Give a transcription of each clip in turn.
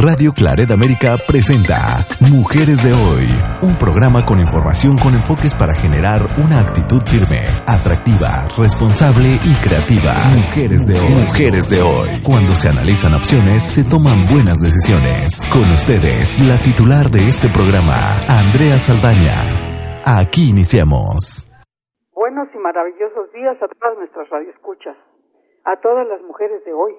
Radio Claret América presenta Mujeres de Hoy, un programa con información con enfoques para generar una actitud firme, atractiva, responsable y creativa. Mujeres de Hoy. Mujeres de Hoy. Cuando se analizan opciones, se toman buenas decisiones. Con ustedes, la titular de este programa, Andrea Saldaña. Aquí iniciamos. Buenos y maravillosos días a todas nuestras radioescuchas, a todas las mujeres de hoy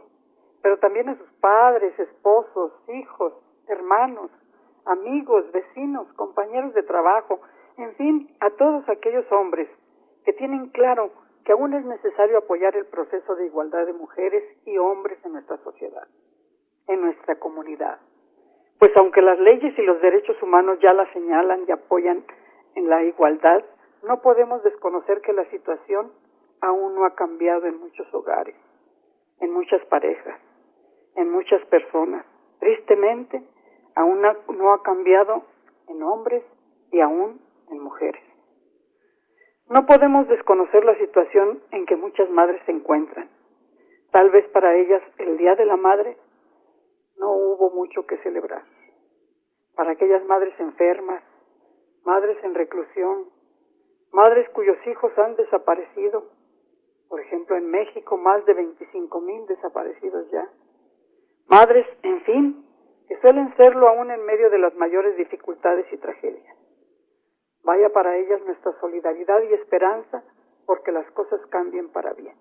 pero también a sus padres, esposos, hijos, hermanos, amigos, vecinos, compañeros de trabajo, en fin, a todos aquellos hombres que tienen claro que aún es necesario apoyar el proceso de igualdad de mujeres y hombres en nuestra sociedad, en nuestra comunidad. Pues aunque las leyes y los derechos humanos ya la señalan y apoyan en la igualdad, no podemos desconocer que la situación aún no ha cambiado en muchos hogares, en muchas parejas, en muchas personas. Tristemente, aún no ha cambiado en hombres y aún en mujeres. No podemos desconocer la situación en que muchas madres se encuentran. Tal vez para ellas el Día de la Madre no hubo mucho que celebrar. Para aquellas madres enfermas, madres en reclusión, madres cuyos hijos han desaparecido, por ejemplo en México más de 25 mil desaparecidos ya, madres, en fin, que suelen serlo aún en medio de las mayores dificultades y tragedias. Vaya para ellas nuestra solidaridad y esperanza porque las cosas cambien para bien.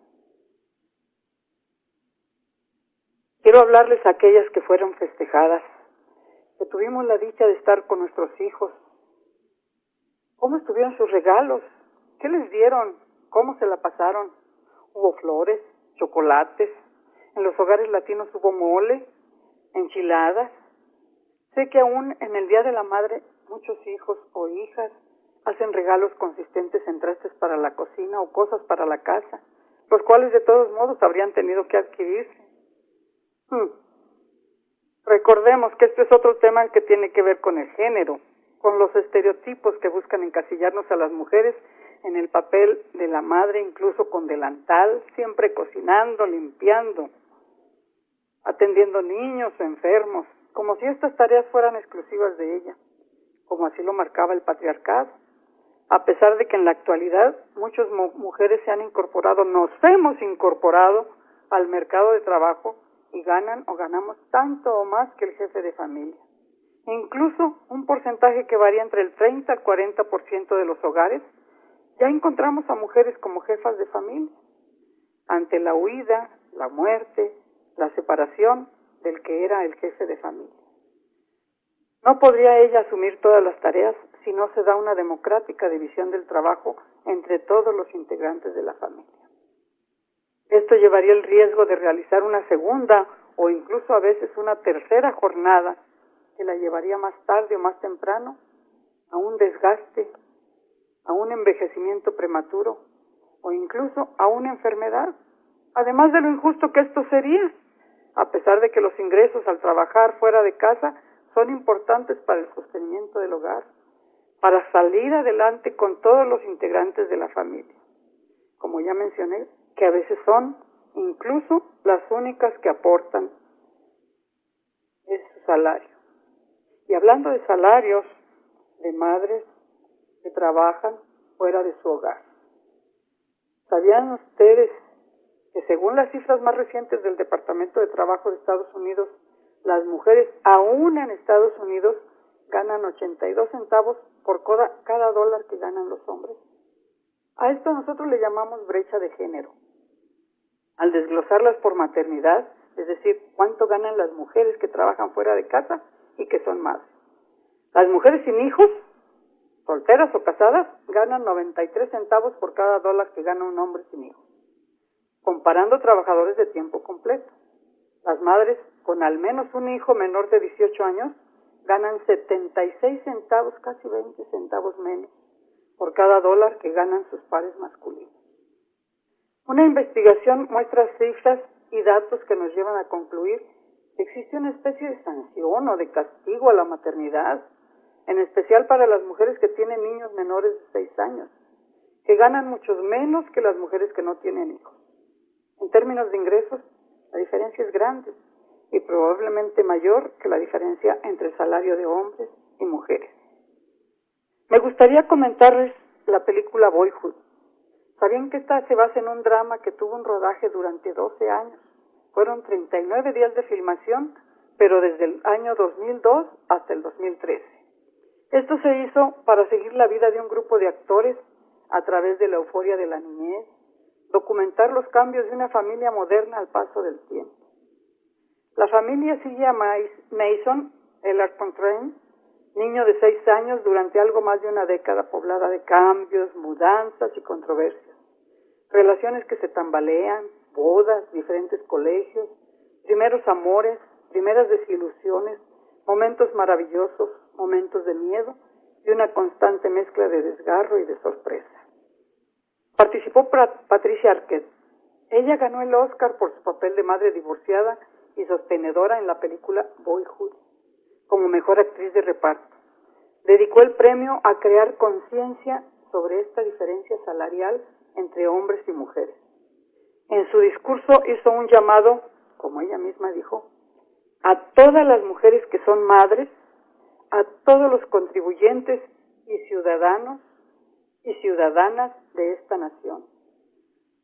Quiero hablarles a aquellas que fueron festejadas, que tuvimos la dicha de estar con nuestros hijos. ¿Cómo estuvieron sus regalos? ¿Qué les dieron? ¿Cómo se la pasaron? ¿Hubo flores, chocolates, en los hogares latinos hubo mole, enchiladas. Sé que aún en el Día de la Madre muchos hijos o hijas hacen regalos consistentes en trastes para la cocina o cosas para la casa, los cuales de todos modos habrían tenido que adquirirse. Hmm. Recordemos que este es otro tema que tiene que ver con el género, con los estereotipos que buscan encasillarnos a las mujeres en el papel de la madre, incluso con delantal, siempre cocinando, limpiando, atendiendo niños o enfermos, como si estas tareas fueran exclusivas de ella, como así lo marcaba el patriarcado. A pesar de que en la actualidad muchas mujeres se han incorporado, nos hemos incorporado al mercado de trabajo y ganan o ganamos tanto o más que el jefe de familia. Incluso un porcentaje que varía entre el 30 al 40% de los hogares, ya encontramos a mujeres como jefas de familia. Ante la huida, la muerte, la separación del que era el jefe de familia. No podría ella asumir todas las tareas si no se da una democrática división del trabajo entre todos los integrantes de la familia. Esto llevaría el riesgo de realizar una segunda o incluso a veces una tercera jornada que la llevaría más tarde o más temprano a un desgaste, a un envejecimiento prematuro o incluso a una enfermedad, además de lo injusto que esto sería a pesar de que los ingresos al trabajar fuera de casa son importantes para el sostenimiento del hogar, para salir adelante con todos los integrantes de la familia. Como ya mencioné, que a veces son incluso las únicas que aportan ese salario. Y hablando de salarios de madres que trabajan fuera de su hogar. ¿Sabían ustedes que según las cifras más recientes del Departamento de Trabajo de Estados Unidos, las mujeres aún en Estados Unidos ganan 82 centavos por cada, dólar que ganan los hombres. A esto nosotros le llamamos brecha de género. Al desglosarlas por maternidad, es decir, cuánto ganan las mujeres que trabajan fuera de casa y que son madres. Las mujeres sin hijos, solteras o casadas, ganan 93 centavos por cada dólar que gana un hombre sin hijos comparando trabajadores de tiempo completo. Las madres con al menos un hijo menor de 18 años ganan 76 centavos, casi 20 centavos menos, por cada dólar que ganan sus pares masculinos. Una investigación muestra cifras y datos que nos llevan a concluir que existe una especie de sanción o de castigo a la maternidad, en especial para las mujeres que tienen niños menores de 6 años, que ganan muchos menos que las mujeres que no tienen hijos. En términos de ingresos, la diferencia es grande. y probablemente mayor que la diferencia entre el salario de hombres y mujeres. Me gustaría comentarles la película Boyhood. ¿Sabían que esta se basa en un drama que tuvo un rodaje durante 12 años? Fueron 39 días de filmación, pero desde el año 2002 hasta el 2013. Esto se hizo para seguir la vida de un grupo de actores a través de la euforia de la niñez, documentar los cambios de una familia moderna al paso del tiempo. La familia sigue a Mason, el Arcontrain, niño de seis años durante algo más de una década poblada de cambios, mudanzas y controversias. Relaciones que se tambalean, bodas, diferentes colegios, primeros amores, primeras desilusiones, momentos maravillosos, momentos de miedo y una constante mezcla de desgarro y de sorpresa. Participó Patricia Arquette. Ella ganó el Oscar por su papel de madre divorciada y sostenedora en la película Boyhood como mejor actriz de reparto. Dedicó el premio a crear conciencia sobre esta diferencia salarial entre hombres y mujeres. En su discurso hizo un llamado, como ella misma dijo, a todas las mujeres que son madres, a todos los contribuyentes y ciudadanos y ciudadanas de esta nación,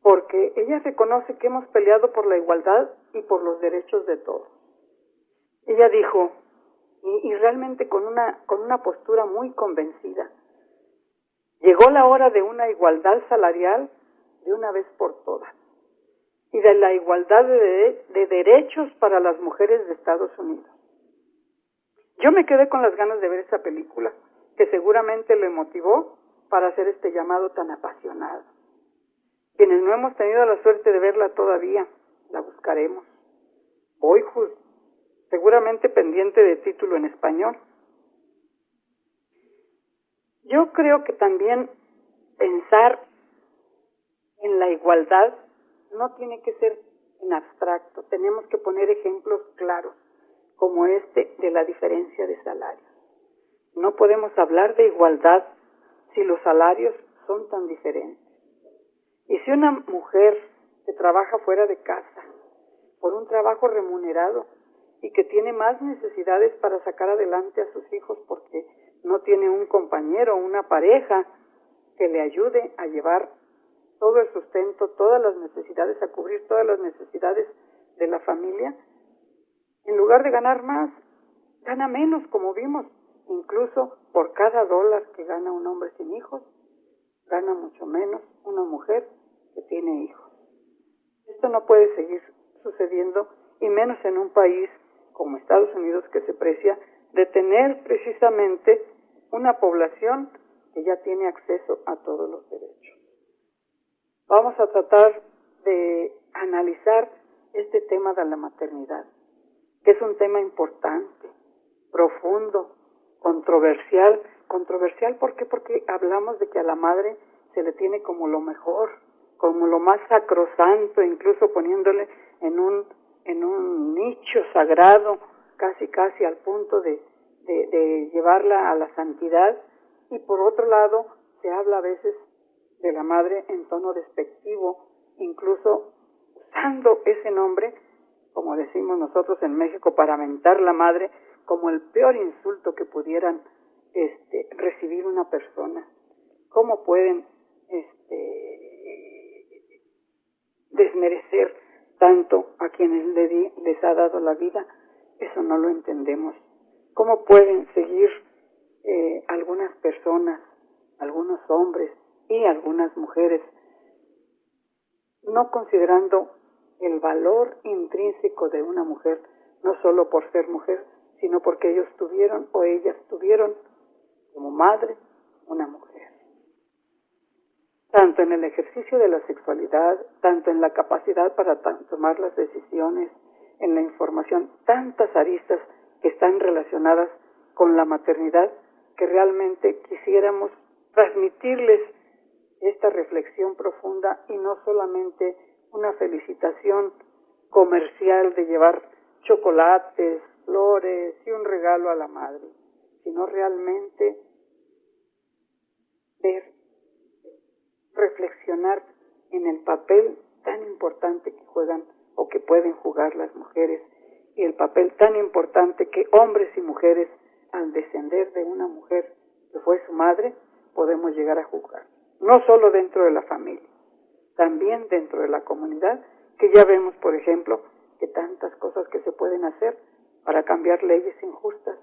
porque ella reconoce que hemos peleado por la igualdad y por los derechos de todos. Ella dijo, y, realmente con una, con una postura muy convencida, llegó la hora de una igualdad salarial de una vez por todas y de la igualdad de, de, derechos para las mujeres de Estados Unidos. Yo me quedé con las ganas de ver esa película, que seguramente le motivó para hacer este llamado tan apasionado. Quienes no hemos tenido la suerte de verla todavía, la buscaremos. Boyhood, seguramente pendiente de título en español. Yo creo que también pensar en la igualdad no tiene que ser en abstracto, tenemos que poner ejemplos claros, como este de la diferencia de salarios. No podemos hablar de igualdad si los salarios son tan diferentes. Y si una mujer que trabaja fuera de casa, por un trabajo remunerado, y que tiene más necesidades para sacar adelante a sus hijos porque no tiene un compañero, o una pareja que le ayude a llevar todo el sustento, todas las necesidades, a cubrir todas las necesidades de la familia, en lugar de ganar más, gana menos, como vimos. Incluso por cada dólar que gana un hombre sin hijos, gana mucho menos una mujer que tiene hijos. Esto no puede seguir sucediendo, y menos en un país como Estados Unidos que se precia de tener precisamente una población que ya tiene acceso a todos los derechos. Vamos a tratar de analizar este tema de la maternidad, que es un tema importante, profundo, controversial. Controversial, ¿por qué? Porque hablamos de que a la madre se le tiene como lo mejor, como lo más sacrosanto, incluso poniéndole en un, en un nicho sagrado, casi casi al punto de, de, de llevarla a la santidad. Y por otro lado, se habla a veces de la madre en tono despectivo, incluso usando ese nombre, como decimos nosotros en México, para mentar la madre como el peor insulto que pudieran este, recibir una persona. ¿Cómo pueden este, desmerecer tanto a quienes les ha dado la vida? Eso no lo entendemos. ¿Cómo pueden seguir eh, algunas personas, algunos hombres, y algunas mujeres, no considerando el valor intrínseco de una mujer, no solo por ser mujer, sino porque ellos tuvieron o ellas tuvieron como madre una mujer. Tanto en el ejercicio de la sexualidad, tanto en la capacidad para tomar las decisiones, en la información, tantas aristas que están relacionadas con la maternidad que realmente quisiéramos transmitirles esta reflexión profunda y no solamente una felicitación comercial de llevar chocolates, flores y un regalo a la madre, sino realmente ver, reflexionar en el papel tan importante que juegan o que pueden jugar las mujeres y el papel tan importante que hombres y mujeres, al descender de una mujer que fue su madre, podemos llegar a jugar. No solo dentro de la familia, también dentro de la comunidad, que ya vemos, por ejemplo, que tantas cosas que se pueden hacer para cambiar leyes injustas,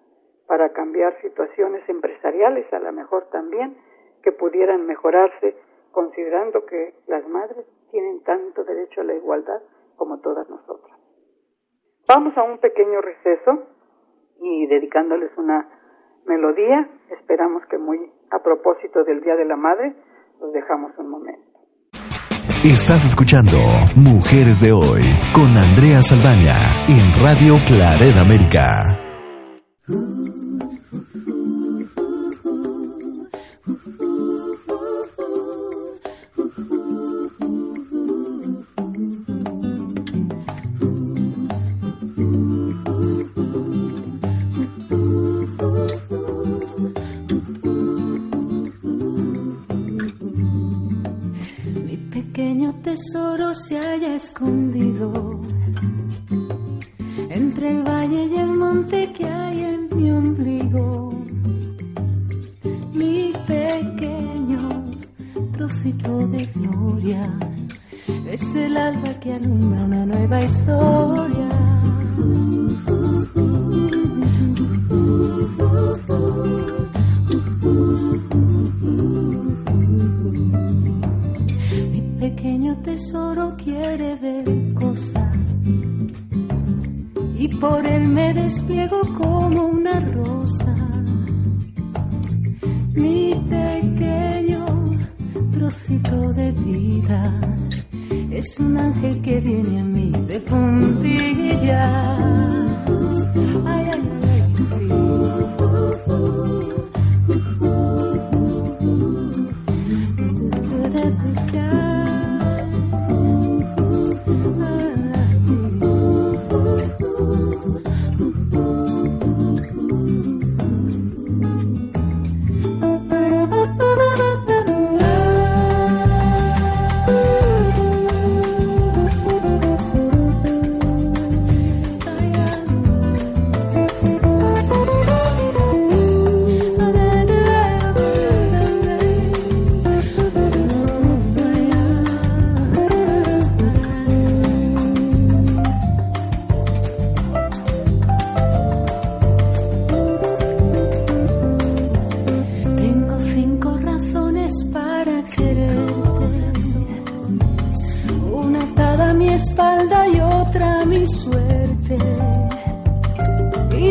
para cambiar situaciones empresariales, a lo mejor también, que pudieran mejorarse, considerando que las madres tienen tanto derecho a la igualdad como todas nosotras. Vamos a un pequeño receso y dedicándoles una melodía, esperamos que muy a propósito del Día de la Madre, los dejamos un momento. Estás escuchando Mujeres de Hoy con Andrea Saldaña en Radio Claret América.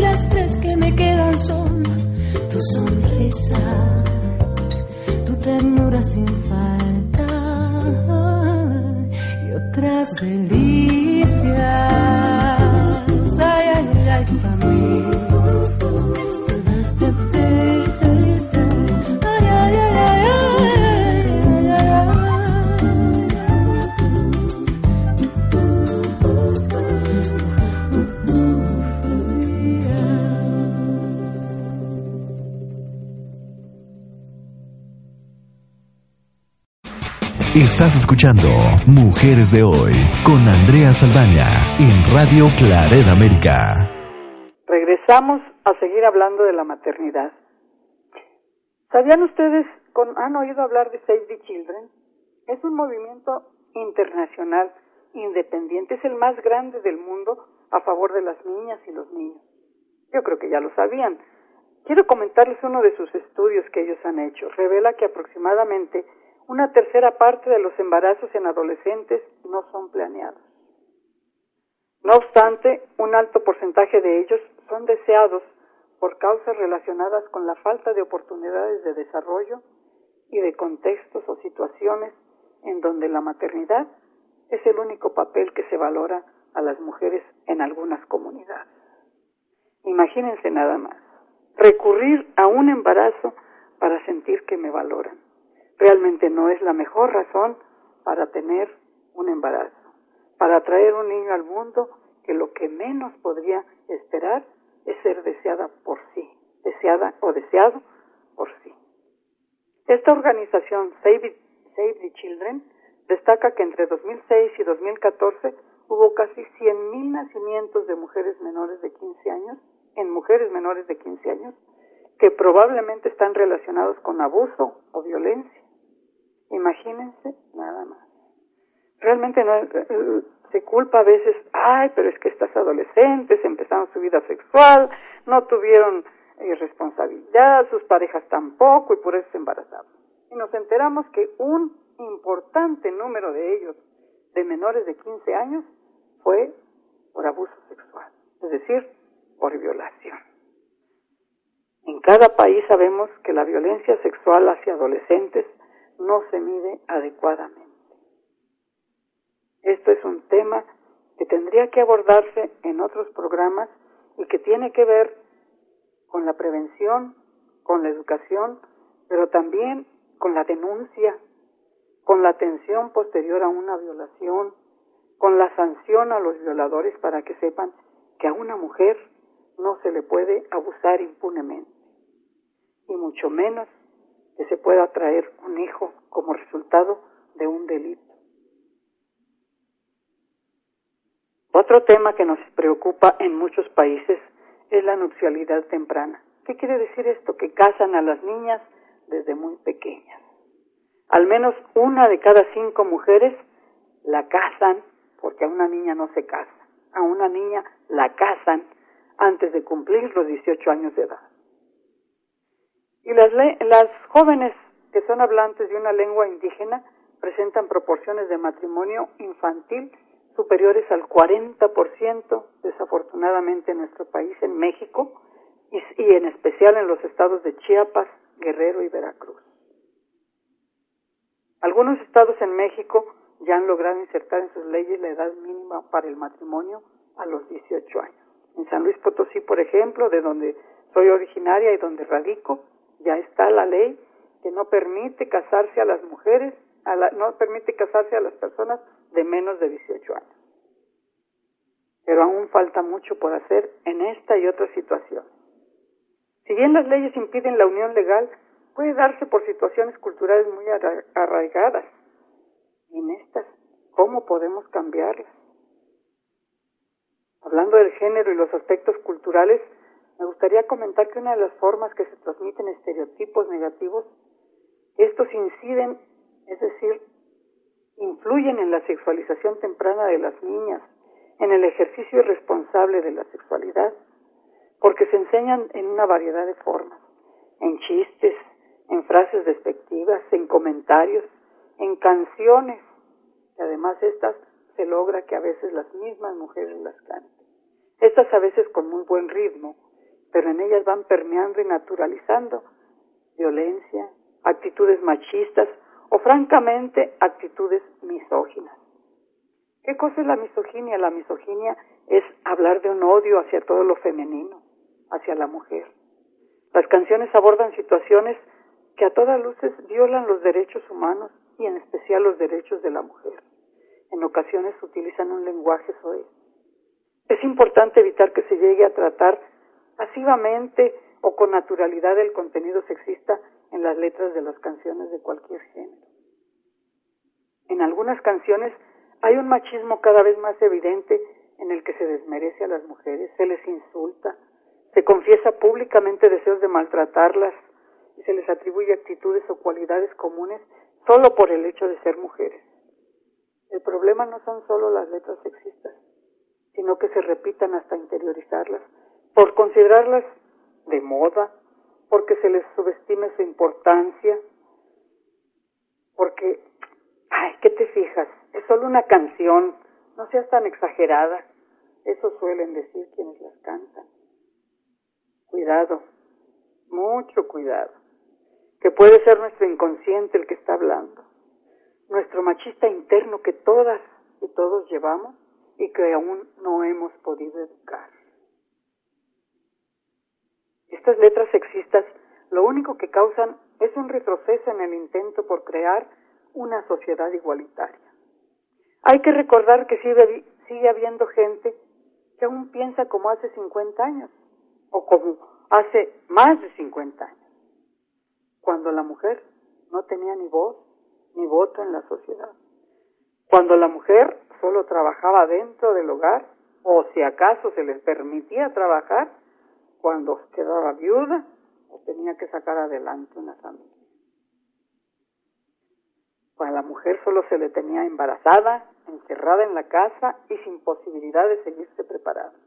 las tres que me quedan son tu sonrisa, tu ternura sin falta y otras delicias. Ay, ay, ay, para mí. Estás escuchando Mujeres de Hoy con Andrea Saldaña en Radio Claret América. Regresamos a seguir hablando de la maternidad. ¿Sabían ustedes, han oído hablar de Save the Children? Es un movimiento internacional independiente, es el más grande del mundo a favor de las niñas y los niños. Yo creo que ya lo sabían. Quiero comentarles uno de sus estudios que ellos han hecho. Revela que aproximadamente una tercera parte de los embarazos en adolescentes no son planeados. No obstante, un alto porcentaje de ellos son deseados por causas relacionadas con la falta de oportunidades de desarrollo y de contextos o situaciones en donde la maternidad es el único papel que se valora a las mujeres en algunas comunidades. Imagínense nada más, recurrir a un embarazo para sentir que me valoran realmente no es la mejor razón para tener un embarazo, para traer un niño al mundo que lo que menos podría esperar es ser deseada por sí, deseada o deseado por sí. Esta organización Save, Save the Children destaca que entre 2006 y 2014 hubo casi 100.000 nacimientos de mujeres menores de 15 años, en mujeres menores de 15 años, que probablemente están relacionados con abuso o violencia. Imagínense nada más. Realmente no, eh, se culpa a veces, ay, pero es que estas adolescentes empezaron su vida sexual, no tuvieron eh, responsabilidad, sus parejas tampoco y por eso se embarazaron. Y nos enteramos que un importante número de ellos, de menores de 15 años, fue por abuso sexual, es decir, por violación. En cada país sabemos que la violencia sexual hacia adolescentes no se mide adecuadamente. Esto es un tema que tendría que abordarse en otros programas y que tiene que ver con la prevención, con la educación, pero también con la denuncia, con la atención posterior a una violación, con la sanción a los violadores para que sepan que a una mujer no se le puede abusar impunemente, y mucho menos que se pueda traer un hijo como resultado de un delito. Otro tema que nos preocupa en muchos países es la nupcialidad temprana. ¿Qué quiere decir esto? Que casan a las niñas desde muy pequeñas. Al menos una de cada cinco mujeres la casan, porque a una niña no se casa, a una niña la casan antes de cumplir los 18 años de edad. Y las, las jóvenes que son hablantes de una lengua indígena presentan proporciones de matrimonio infantil superiores al 40%, desafortunadamente en nuestro país, en México, y, y, en especial en los estados de Chiapas, Guerrero y Veracruz. Algunos estados en México ya han logrado insertar en sus leyes la edad mínima para el matrimonio a los 18 años. En San Luis Potosí, por ejemplo, de donde soy originaria y donde radico, ya está la ley que no permite casarse a las mujeres, a la, no permite casarse a las personas de menos de 18 años. Pero aún falta mucho por hacer en esta y otras situaciones. Si bien las leyes impiden la unión legal, puede darse por situaciones culturales muy arraigadas. Y en estas, ¿cómo podemos cambiarlas? Hablando del género y los aspectos culturales, me gustaría comentar que una de las formas que se transmiten estereotipos negativos, estos inciden, es decir, influyen en la sexualización temprana de las niñas, en el ejercicio irresponsable de la sexualidad, porque se enseñan en una variedad de formas, en chistes, en frases despectivas, en comentarios, en canciones, y además estas se logra que a veces las mismas mujeres las canten. Estas a veces con muy buen ritmo, pero en ellas van permeando y naturalizando violencia, actitudes machistas o francamente actitudes misóginas. ¿Qué cosa es la misoginia? La misoginia es hablar de un odio hacia todo lo femenino, hacia la mujer. Las canciones abordan situaciones que a todas luces violan los derechos humanos y en especial los derechos de la mujer. En ocasiones utilizan un lenguaje soez. Es importante evitar que se llegue a tratar pasivamente o con naturalidad el contenido sexista en las letras de las canciones de cualquier género. En algunas canciones hay un machismo cada vez más evidente en el que se desmerece a las mujeres, se les insulta, se confiesa públicamente deseos de maltratarlas y se les atribuye actitudes o cualidades comunes solo por el hecho de ser mujeres. El problema no son solo las letras sexistas, sino que se repitan hasta interiorizarlas, por considerarlas de moda, porque se les subestime su importancia, porque, ay, ¿qué te fijas? Es solo una canción, no seas tan exagerada. Eso suelen decir quienes las cantan. Cuidado, mucho cuidado, que puede ser nuestro inconsciente el que está hablando, nuestro machista interno que todas y todos llevamos y que aún no hemos podido educar. Estas letras sexistas lo único que causan es un retroceso en el intento por crear una sociedad igualitaria. Hay que recordar que sigue, sigue habiendo gente que aún piensa como hace 50 años o como hace más de 50 años, cuando la mujer no tenía ni voz ni voto en la sociedad, cuando la mujer solo trabajaba dentro del hogar o si acaso se les permitía trabajar cuando quedaba viuda o tenía que sacar adelante una familia. A la mujer solo se le tenía embarazada, encerrada en la casa y sin posibilidad de seguirse preparando.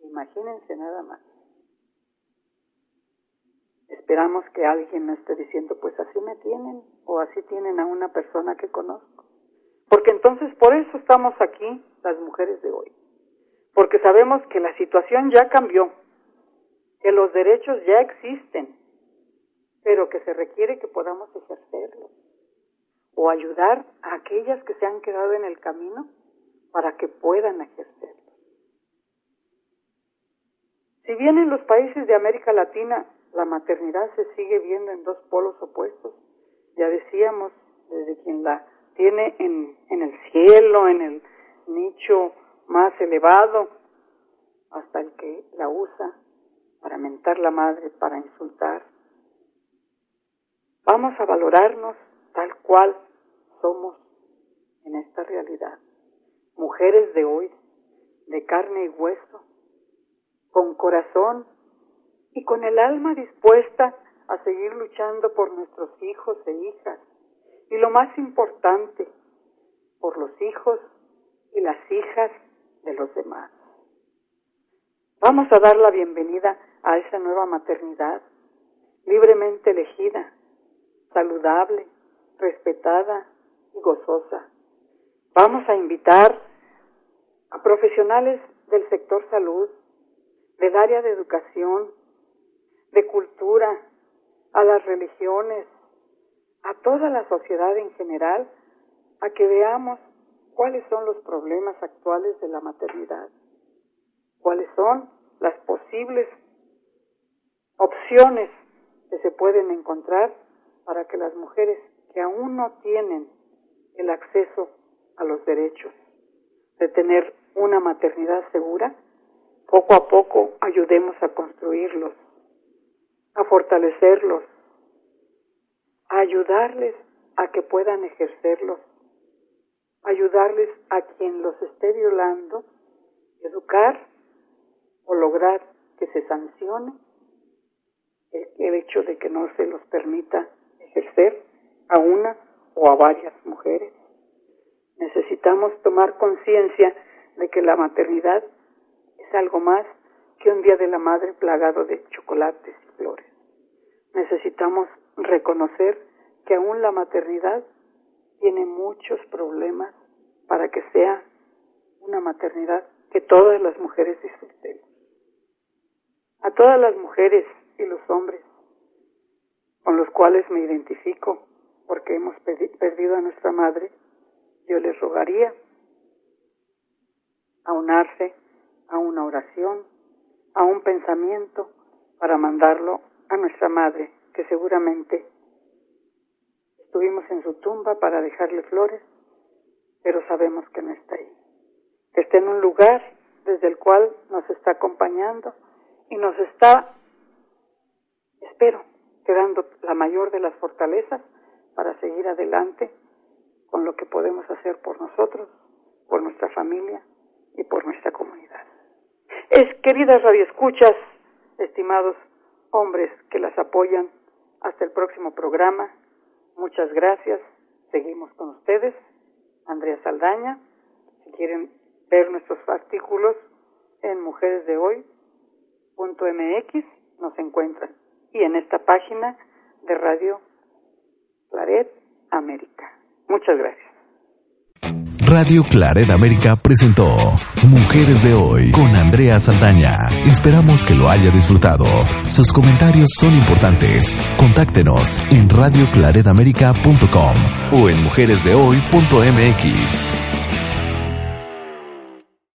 Imagínense nada más. Esperamos que alguien no esté diciendo, pues así me tienen o así tienen a una persona que conozco. Porque entonces por eso estamos aquí las mujeres de hoy. Porque sabemos que la situación ya cambió, que los derechos ya existen, pero que se requiere que podamos ejercerlos o ayudar a aquellas que se han quedado en el camino para que puedan ejercerlos. Si bien en los países de América Latina la maternidad se sigue viendo en dos polos opuestos, ya decíamos, desde quien la tiene en, el cielo, en el nicho más elevado, hasta el que la usa para mentar la madre, para insultar. Vamos a valorarnos tal cual somos en esta realidad. Mujeres de hoy, de carne y hueso, con corazón y con el alma dispuesta a seguir luchando por nuestros hijos e hijas. Y lo más importante, por los hijos y las hijas los demás. Vamos a dar la bienvenida a esa nueva maternidad, libremente elegida, saludable, respetada y gozosa. Vamos a invitar a profesionales del sector salud, del área de educación, de cultura, a las religiones, a toda la sociedad en general, a que veamos cuáles son los problemas actuales de la maternidad, cuáles son las posibles opciones que se pueden encontrar para que las mujeres que aún no tienen el acceso a los derechos de tener una maternidad segura, poco a poco ayudemos a construirlos, a fortalecerlos, a ayudarles a que puedan ejercerlos, ayudarles a quien los esté violando, educar o lograr que se sancione el, hecho de que no se los permita ejercer a una o a varias mujeres. Necesitamos tomar conciencia de que la maternidad es algo más que un día de la madre plagado de chocolates y flores. Necesitamos reconocer que aún la maternidad tiene muchos problemas para que sea una maternidad que todas las mujeres disfruten. A todas las mujeres y los hombres con los cuales me identifico porque hemos perdido a nuestra madre, yo les rogaría aunarse a una oración, a un pensamiento para mandarlo a nuestra madre, que seguramente estuvimos en su tumba para dejarle flores, pero sabemos que no está ahí. Que está en un lugar desde el cual nos está acompañando y nos está, espero, quedando la mayor de las fortalezas para seguir adelante con lo que podemos hacer por nosotros, por nuestra familia y por nuestra comunidad. Es, queridas radioescuchas, estimados hombres que las apoyan, hasta el próximo programa. Muchas gracias. Seguimos con ustedes. Andrea Saldaña. Si quieren ver nuestros artículos en mujeresdehoy.mx, nos encuentran. Y en esta página de Radio Claret América. Muchas gracias. Radio Claret América presentó Mujeres de Hoy con Andrea Saldaña. Esperamos que lo haya disfrutado. Sus comentarios son importantes. Contáctenos en radioclaredamerica.com o en mujeresdehoy.mx.